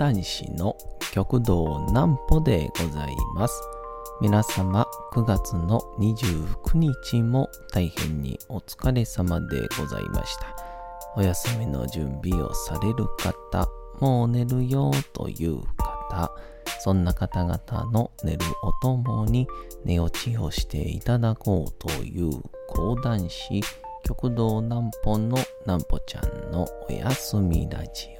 講談師の極道南歩でございます。皆様9月の29日も大変にお疲れ様でございました。お休みの準備をされる方、もう寝るよという方、そんな方々の寝るおともに寝落ちをしていただこうという講談師、極道南歩の南歩ちゃんのおやすみラジオ。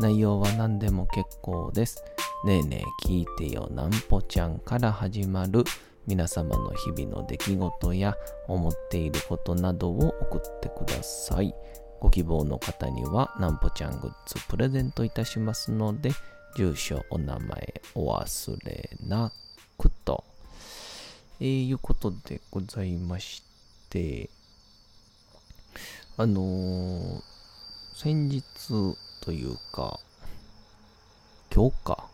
内容は何でも結構です。ねえねえ聞いてよなんぽちゃんから始まる皆様の日々の出来事や思っていることなどを送ってください。ご希望の方にはなんぽちゃんグッズプレゼントいたしますので、住所、お名前お忘れなくと。えー、いうことでございまして、あのー、先日というか、今日か。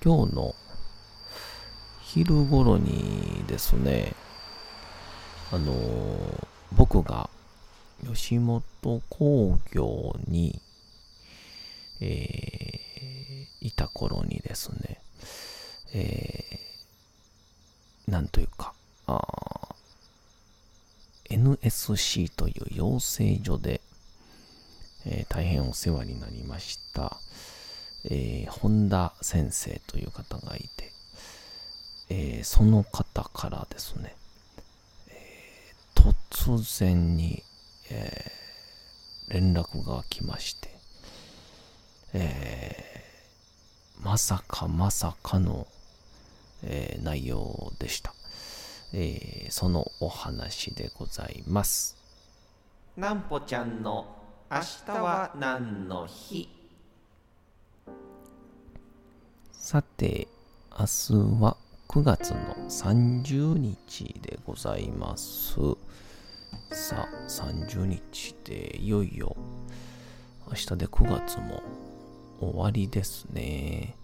今日の昼頃にですね、あの僕が吉本興業に、えーいた頃にですね、えーなんというか、NSC という養成所で、えー大変お世話になりました、えー本田先生という方がいて、えーその方からですね、えー突然に、えー連絡が来まして、えーまさかまさかの、えー内容でした、えーそのお話でございます。なんぽちゃんの明日は何の日？さて、明日は9月の30日でございます。さあ、30日でいよいよ明日で9月も終わりですね。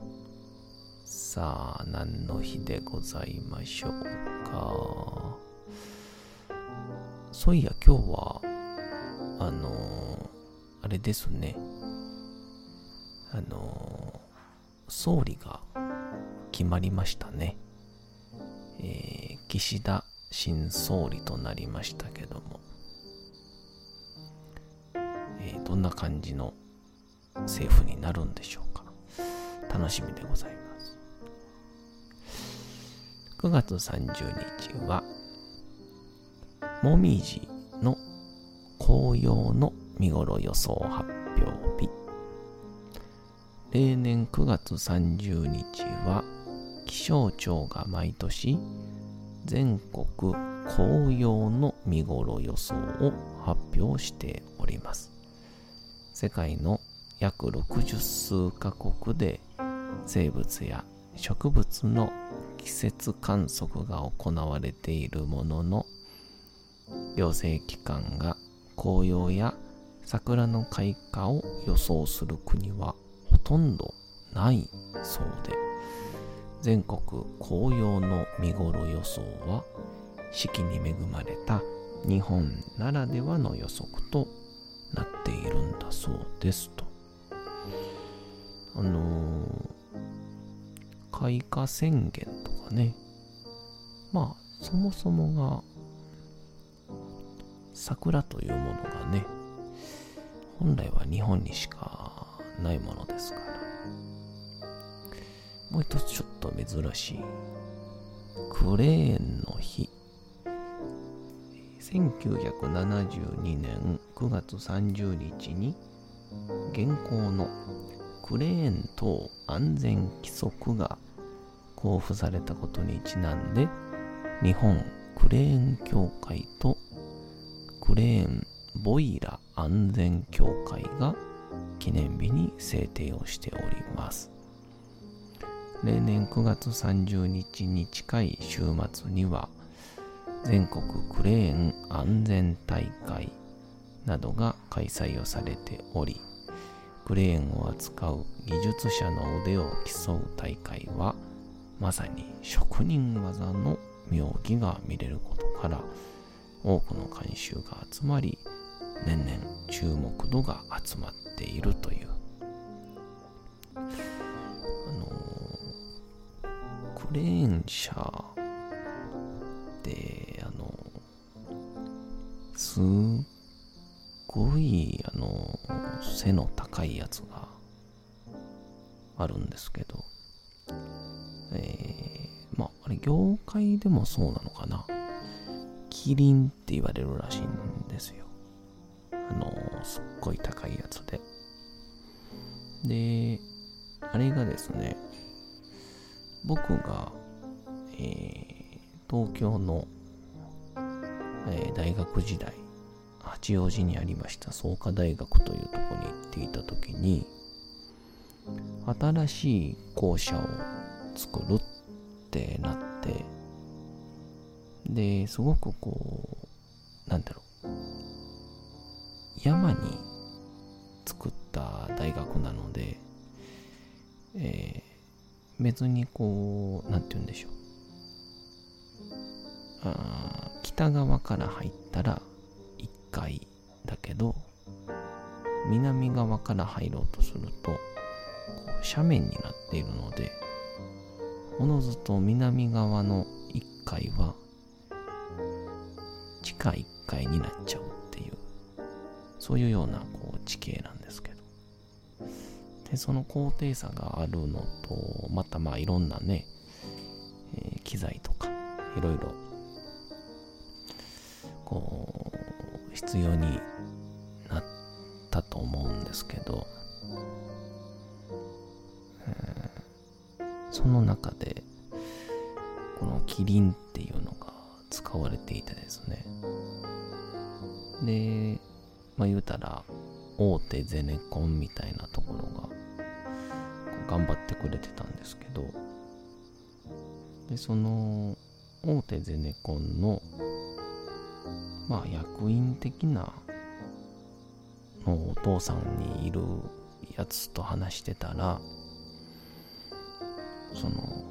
さあ、何の日でございましょうか。そういや、今日は、あのあれですね。あのー総理が決まりましたね。えー岸田新総理となりましたけども、えーどんな感じの政府になるんでしょうか。楽しみでございます。9月30日は、もみじの紅葉の見頃予想発表日。例年9月30日は気象庁が毎年全国紅葉の見頃予想を発表しております。世界の約60数カ国で生物や植物の季節観測が行われているものの行政機関が紅葉や桜の開花を予想する国はほとんどないそうで全国紅葉の見頃予想は四季に恵まれた日本ならではの予測となっているんだそうですと。あのー開花宣言とかねまあそもそもが桜というものがね本来は日本にしかないものですから。もう一つちょっと珍しい。クレーンの日。1972年9月30日に現行のクレーン等安全規則が交付されたことにちなんで日本クレーン協会とクレーンボイラー安全協会が記念日に制定をしております。例年9月30日に近い週末には全国クレーン安全大会などが開催をされておりクレーンを扱う技術者の腕を競う大会はまさに職人技の妙技が見れることから多くの監修が集まり年々注目度が集まっているという。あのクレーン車ってあのすっごいあの背の高いやつがあるんですけどえー、まああれ業界でもそうなのかな。キリンって言われるらしいんですよ。あのすっごい高いやつで。であれがですね僕が、えー、東京の、えー、大学時代八王子にありました創価大学というとこに行っていた時に新しい校舎を作るってなってですごくこう山に作った大学なので、えー、別にこう、なんて言うんでしょう。あ北側から入ったら1階だけど、南側から入ろうとすると、斜面になっているので、おのずと南側の1階は地下1階になっちゃうそういうようなこう地形なんですけど。でその高低差があるのとまたまあいろんなね、えー、機材とかいろいろこう必要になったと思うんですけど、その中でこのキリン大手ゼネコンみたいなところが、頑張ってくれてたんですけど、で、その、大手ゼネコンの、まあ役員的なのお父さんにいるやつと話してたら、その、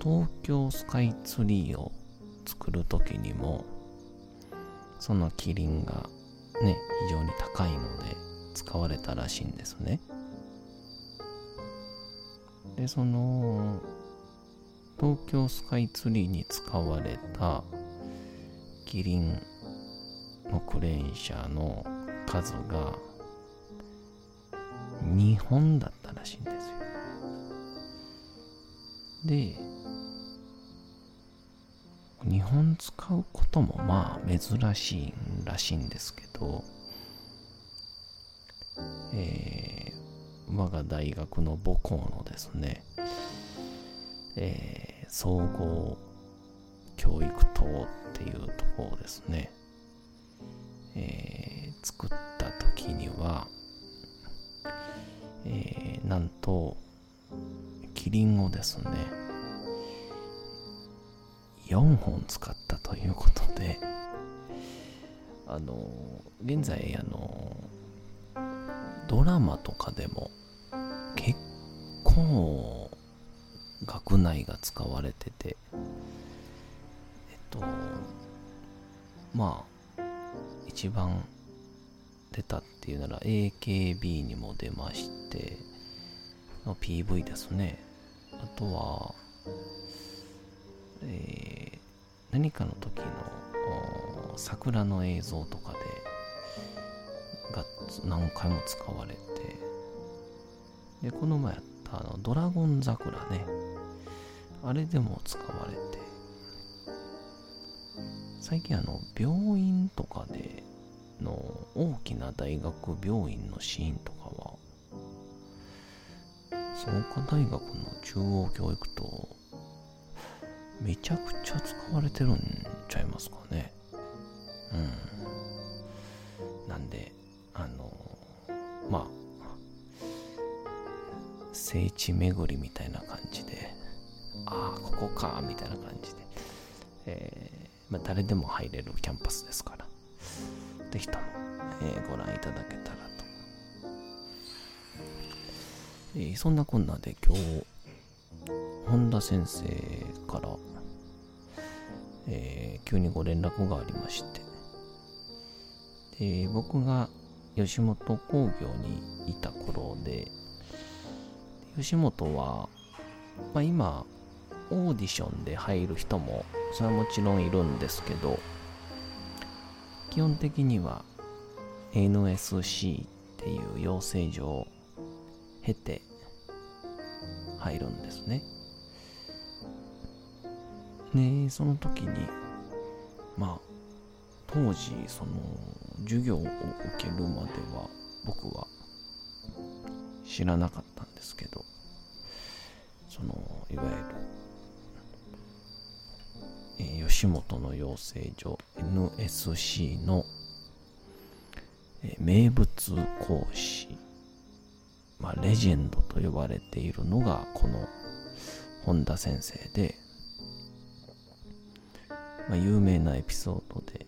東京スカイツリーを作る時にも、そのキリンがね、非常に高いので使われたらしいんですね。で、その、東京スカイツリーに使われたキリンのクレーン車の数が2本だったらしいんですよ。で、日本使うこともまあ珍しいらしいんですけど、えー、我が大学の母校のですね、えー、総合教育棟っていうところですね、えー、作った時には、えー、なんとキリンをですね4本使ったということで、あの、現在、あの、ドラマとかでも結構学内が使われてて、えっと、まあ、一番出たっていうなら AKB にも出まして、PV ですね。あとは、えー、何かの時の桜の映像とかでが何回も使われてでこの前やったあのドラゴン桜ねあれでも使われて最近あの病院とかでの大きな大学病院のシーンとかは創価大学の中央教育とめちゃくちゃ使われてるんちゃいますかね。うん。なんで、地巡りみたいな感じで、ああ、ここか、みたいな感じで、えー、まあ、誰でも入れるキャンパスですから、ぜひとも、えー、ご覧いただけたらと。えー、そんなこんなで今日、本田先生から、えー、急にご連絡がありまして、で僕が吉本興業にいた頃で、吉本は、まあ、今、オーディションで入る人も、それはもちろんいるんですけど、基本的には NSC っていう養成所を経て入るんですね。ねその時に、まあ、当時、その、授業を受けるまでは、僕は知らなかったんですけど、その、いわゆる、えー、吉本の養成所 NSC の、えー、名物講師、まあ、レジェンドと呼ばれているのが、この本田先生で、まあ、有名なエピソードで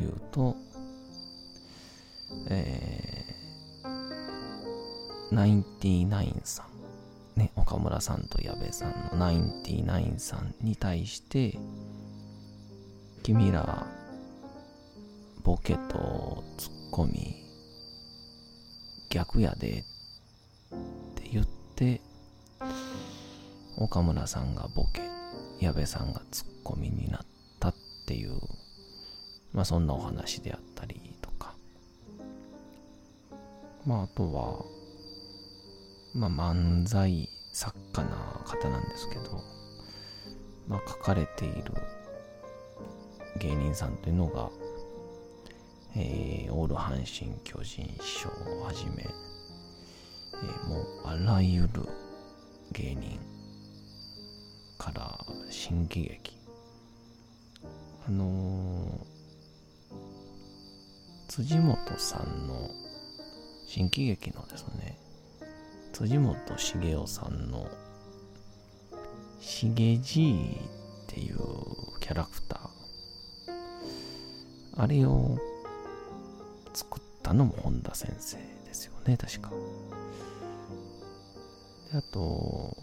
言うと、えー、ナインティナインさん、ね、岡村さんと矢部さんのナインティナインさんに対して、君ら、ボケとツッコミ、逆やでって言って、岡村さんがボケ、矢部さんがツッコミになったっていう、まあそんなお話であったりとか、まああとは、まあ漫才作家な方なんですけど、まあ書かれている芸人さんというのが、えー、オール阪神・巨人師匠をはじめ、えー、もうあらゆる芸人から新喜劇あのー、辻元さんの新喜劇のですね辻元茂雄さんのしげじっていうキャラクターあれを作ったのも本田先生ですよね、確か。であと、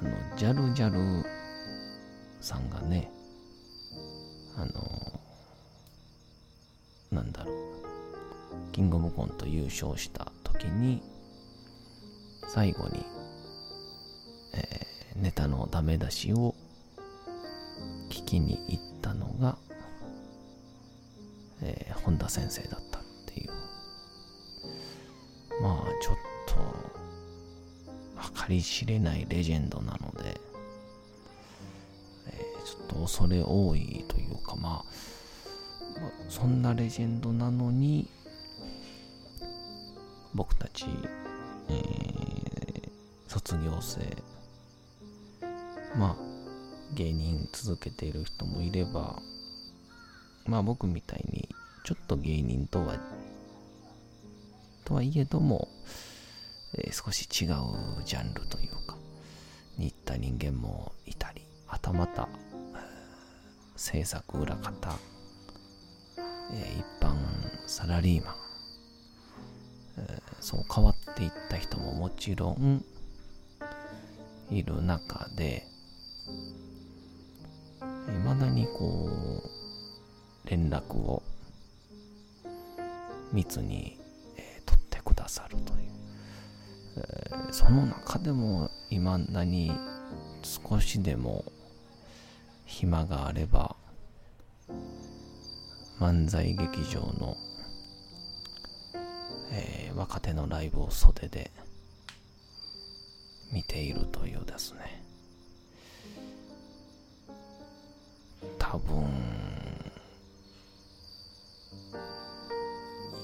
あの、ジャルジャルさんがね、あの、ングオブコント優勝した時に、最後に、えー、ネタのダメ出しを聞きに行ったのが、えー、本田先生だったっていう。まあ、ちょっと、計り知れないレジェンドなので、えー、ちょっと恐れ多いというか、まあ、そんなレジェンドなのに、僕たち、えー、卒業生、まあ、芸人続けている人もいれば、まあ僕みたいにちょっと芸人とは、とはいえども、えー、少し違うジャンルというか、に行った人間もいたり、はたまた、制作裏方、えー、一般サラリーマン、そう変わっていった人ももちろんいる中で、未だにこう、連絡を密に、えー、取ってくださるという。えー、その中でも未だに少しでも暇があれば、漫才劇場の、えー、若手のライブを袖で見ているというですね。多分、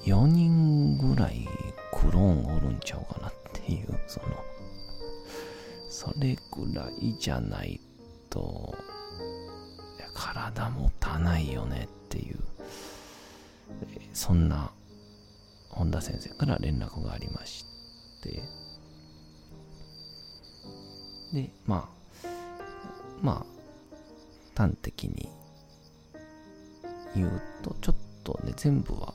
4人ぐらいクローンおるんちゃうかなっていう、その、それぐらいじゃないと、体もたないよねっていう、そんな本田先生から連絡がありまして、で、まあ、まあ、端的に言うと、ちょっとね、全部は、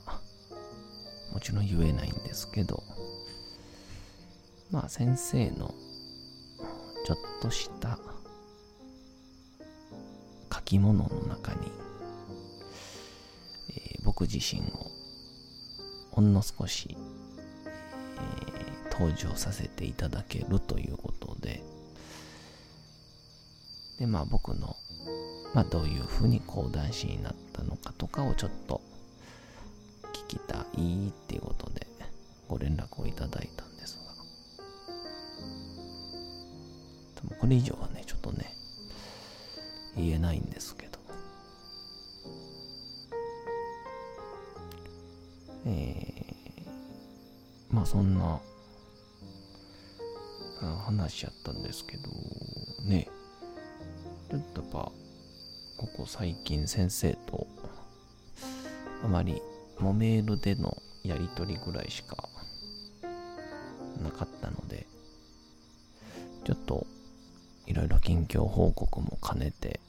もちろん言えないんですけど、まあ、先生の、ちょっとした書き物の中に、えー、僕自身をほんの少し、えー、登場させていただけるということで、で、まあ僕の、まあどういうふうに講談師になったのかとかをちょっと聞きたいっていうことでご連絡をいただいたんですが、でもこれ以上はね、ちょっとね、言えないんです話しちゃったんですけど、ね、ちょっとやっぱ、ここ最近先生と、あまり、もメールでのやりとりぐらいしかなかったので、ちょっと、いろいろ近況報告も兼ねて、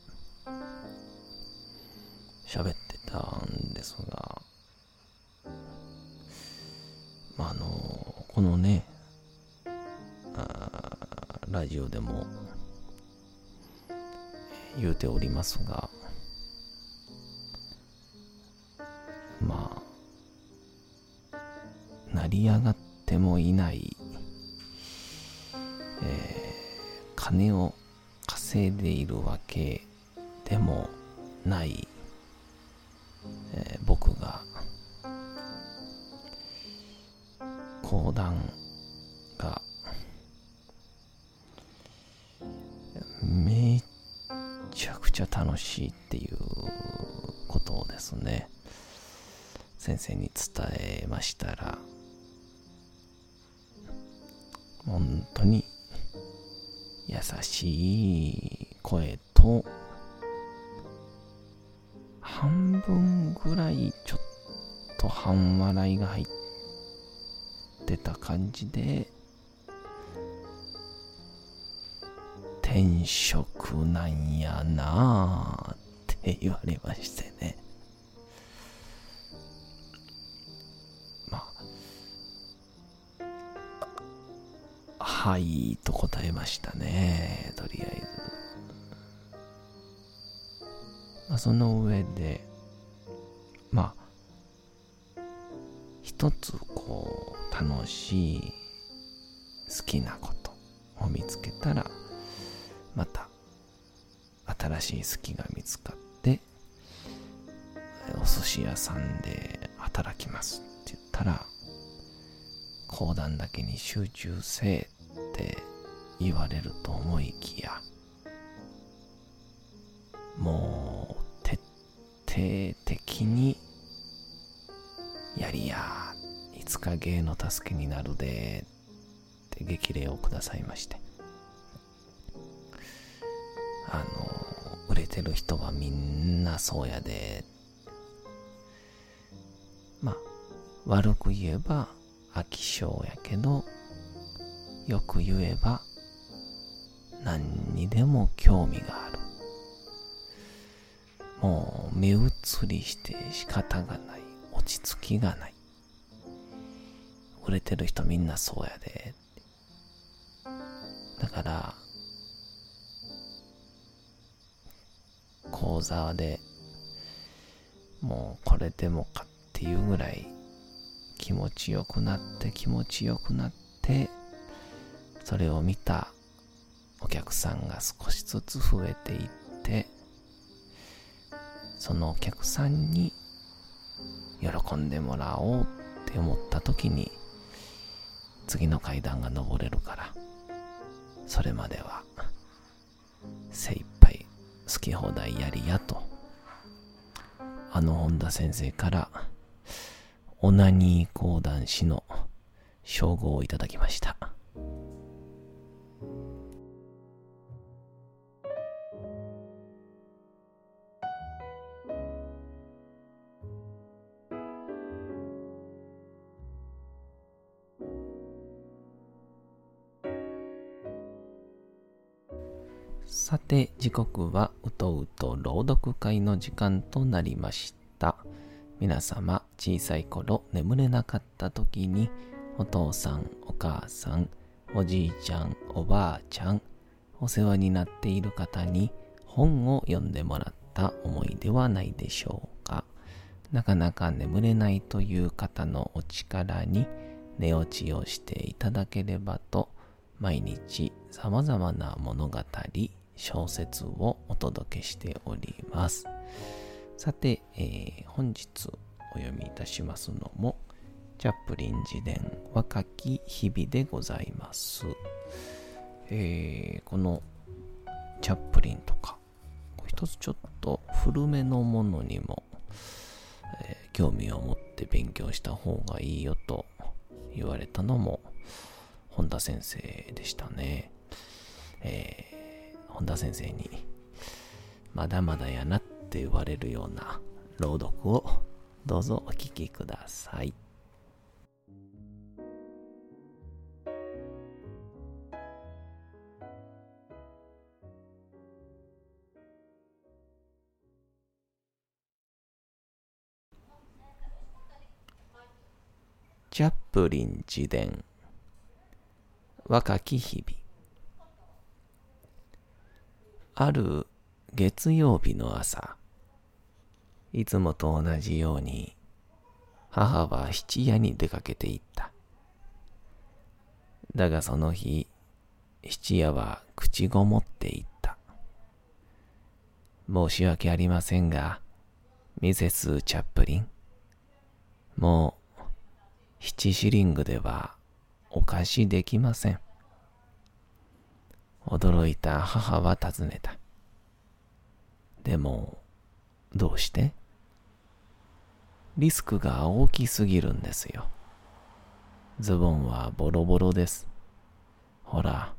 喋ってたんですが、まあ、あの、このね、ラジオでも言うておりますが、まあ、成り上がってもいない、えー、金を稼いでいるわけでもない、えー、僕が、しいっていうことをですね、先生に伝えましたら、本当に優しい声と、半分ぐらいちょっと半笑いが入ってた感じで、転職なんやなあって言われましてね。まあ、はいと答えましたね。とりあえず。まあ、その上で、まあ、一つこう、楽しい、好きなことを見つけたら、新しい好きが見つかってお寿司屋さんで働きますって言ったら講談だけに集中せえって言われると思いきやもう徹底的にやりやいつか芸の助けになるでって激励をくださいまして。あの、れてる人はみんなそうやで。まあ、悪く言えば飽き性やけど、よく言えば何にでも興味がある。もう目移りして仕方がない。落ち着きがない。売れてる人みんなそうやで。講座でもうこれでもかっていうぐらい気持ちよくなって気持ちよくなってそれを見たお客さんが少しずつ増えていってそのお客さんに喜んでもらおうって思った時に次の階段が登れるからそれまでは精一杯好き放題やりやと、あの本田先生から、オナニー講談師の称号をいただきました。さて、時刻はうとうと朗読会の時間となりました。皆様、小さい頃眠れなかった時に、お父さん、お母さん、おじいちゃん、おばあちゃん、お世話になっている方に本を読んでもらった思いではないでしょうか。なかなか眠れないという方のお力に寝落ちをしていただければと、毎日様々な物語、小説をお届けしております。さて、えー、本日お読みいたしますのも、チャップリン自伝若き日々でございます。えー、このチャップリンとか、一つちょっと古めのものにも、えー、興味を持って勉強した方がいいよと言われたのも本田先生でしたね。えー、本田先生にまだまだやなって言われるような朗読をどうぞお聞きください。チャップリン自伝若き日々ある月曜日の朝いつもと同じように母は七夜に出かけていった。だがその日七夜は口ごもっていった。申し訳ありませんがミセス・チャップリン。もう七シリングではお貸しできません。驚いた母は尋ねた。でも、どうして？リスクが大きすぎるんですよ。ズボンはボロボロです。ほら、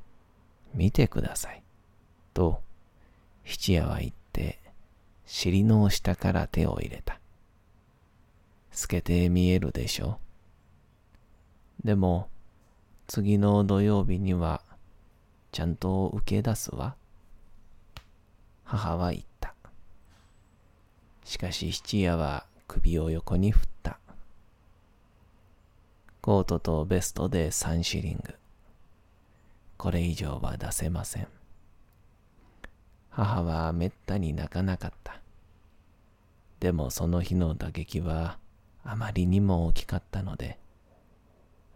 見てください。と、七夜は言って、尻の下から手を入れた。透けて見えるでしょ？でも、次の土曜日には、ちゃんと受け出すわ。母は言った。しかし七夜は首を横に振った。コートとベストで3シリング。これ以上は出せません。母はめったに泣かなかった。でもその日の打撃はあまりにも大きかったので、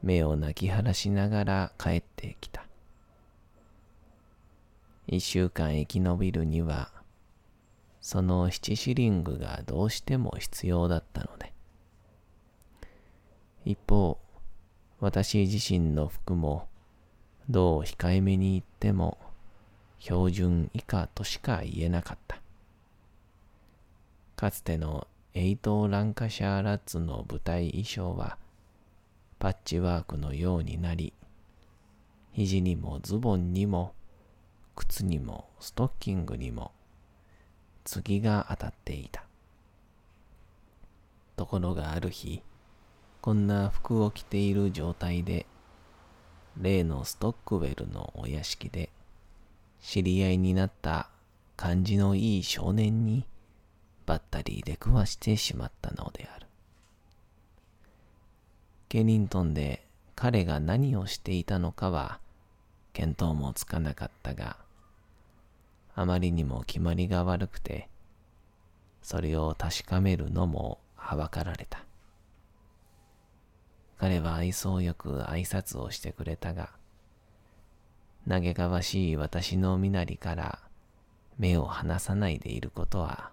目を泣き晴らしながら帰ってきた。一週間生き延びるには、その七シリングがどうしても必要だったので。一方、私自身の服も、どう控えめに言っても、標準以下としか言えなかった。かつてのエイト・ランカシャー・ラッツの舞台衣装は、パッチワークのようになり、肘にもズボンにも、靴にもストッキングにも、次が当たっていた。ところがある日、こんな服を着ている状態で、例のストックウェルのお屋敷で、知り合いになった感じのいい少年に、ばったり出くわしてしまったのである。ケニントンで彼が何をしていたのかは見当もつかなかったが、あまりにも決まりが悪くて、それを確かめるのもはばかられた。彼は愛想よく挨拶をしてくれたが、嘆かわしい私の身なりから目を離さないでいることは、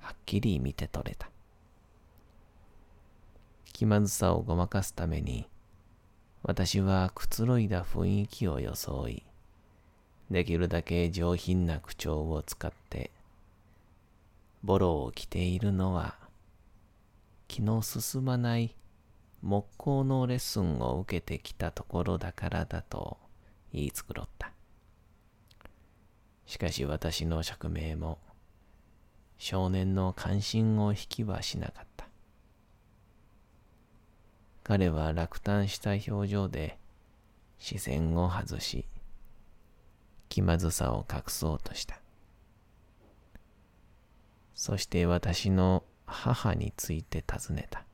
はっきり見て取れた。気まずさをごまかすために、私はくつろいだ雰囲気を装い、できるだけ上品な口調を使って、ボロを着ているのは、気の進まない木工のレッスンを受けてきたところだからだと言い繕った。しかし私の釈明も、少年の関心を引きはしなかった。彼は落胆した表情で視線を外し、気まずさを隠そうとした。そして私の母について尋ねた。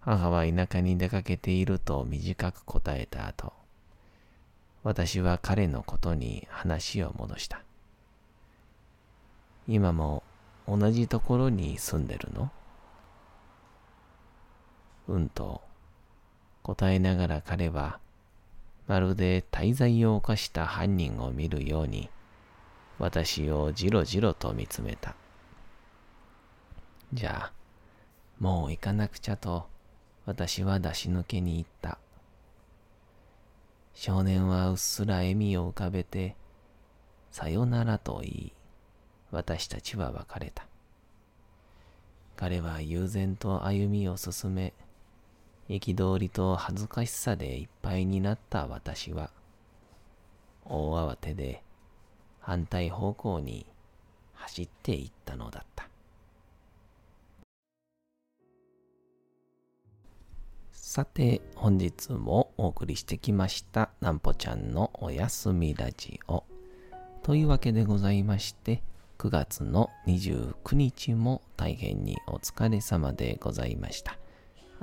母は田舎に出かけていると短く答えた後、私は彼のことに話を戻した。今も同じところに住んでるの？うんと答えながら彼はまるで滞在を犯した犯人を見るように私をじろじろと見つめた。じゃあ、もう行かなくちゃと私は出し抜けに行った。少年はうっすら笑みを浮かべて、さよならと言い、私たちは別れた。彼は悠然と歩みを進め、憤りと恥ずかしさでいっぱいになった私は、大慌てで反対方向に走っていったのだった。さて、本日もお送りしてきました、なんぽちゃんのおやすみラジオ。というわけでございまして、9月の29日も大変にお疲れ様でございました。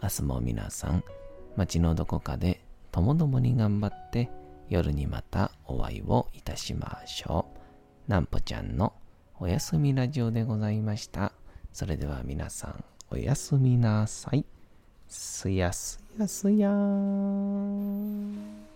明日も皆さん、街のどこかでともどもに頑張って夜にまたお会いをいたしましょう。なんぽちゃんのおやすみラジオでございました。それでは皆さん、おやすみなさい。すやすやすやーん。